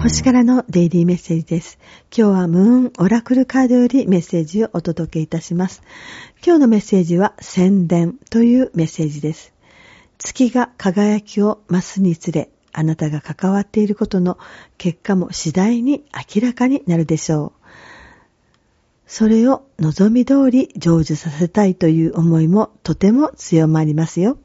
星からのデイリーメッセージです。今日はムーンオラクルカードよりメッセージをお届けいたします。今日のメッセージは宣伝というメッセージです。月が輝きを増すにつれ、あなたが関わっていることの結果も次第に明らかになるでしょう。それを望み通り成就させたいという思いもとても強まりますよ。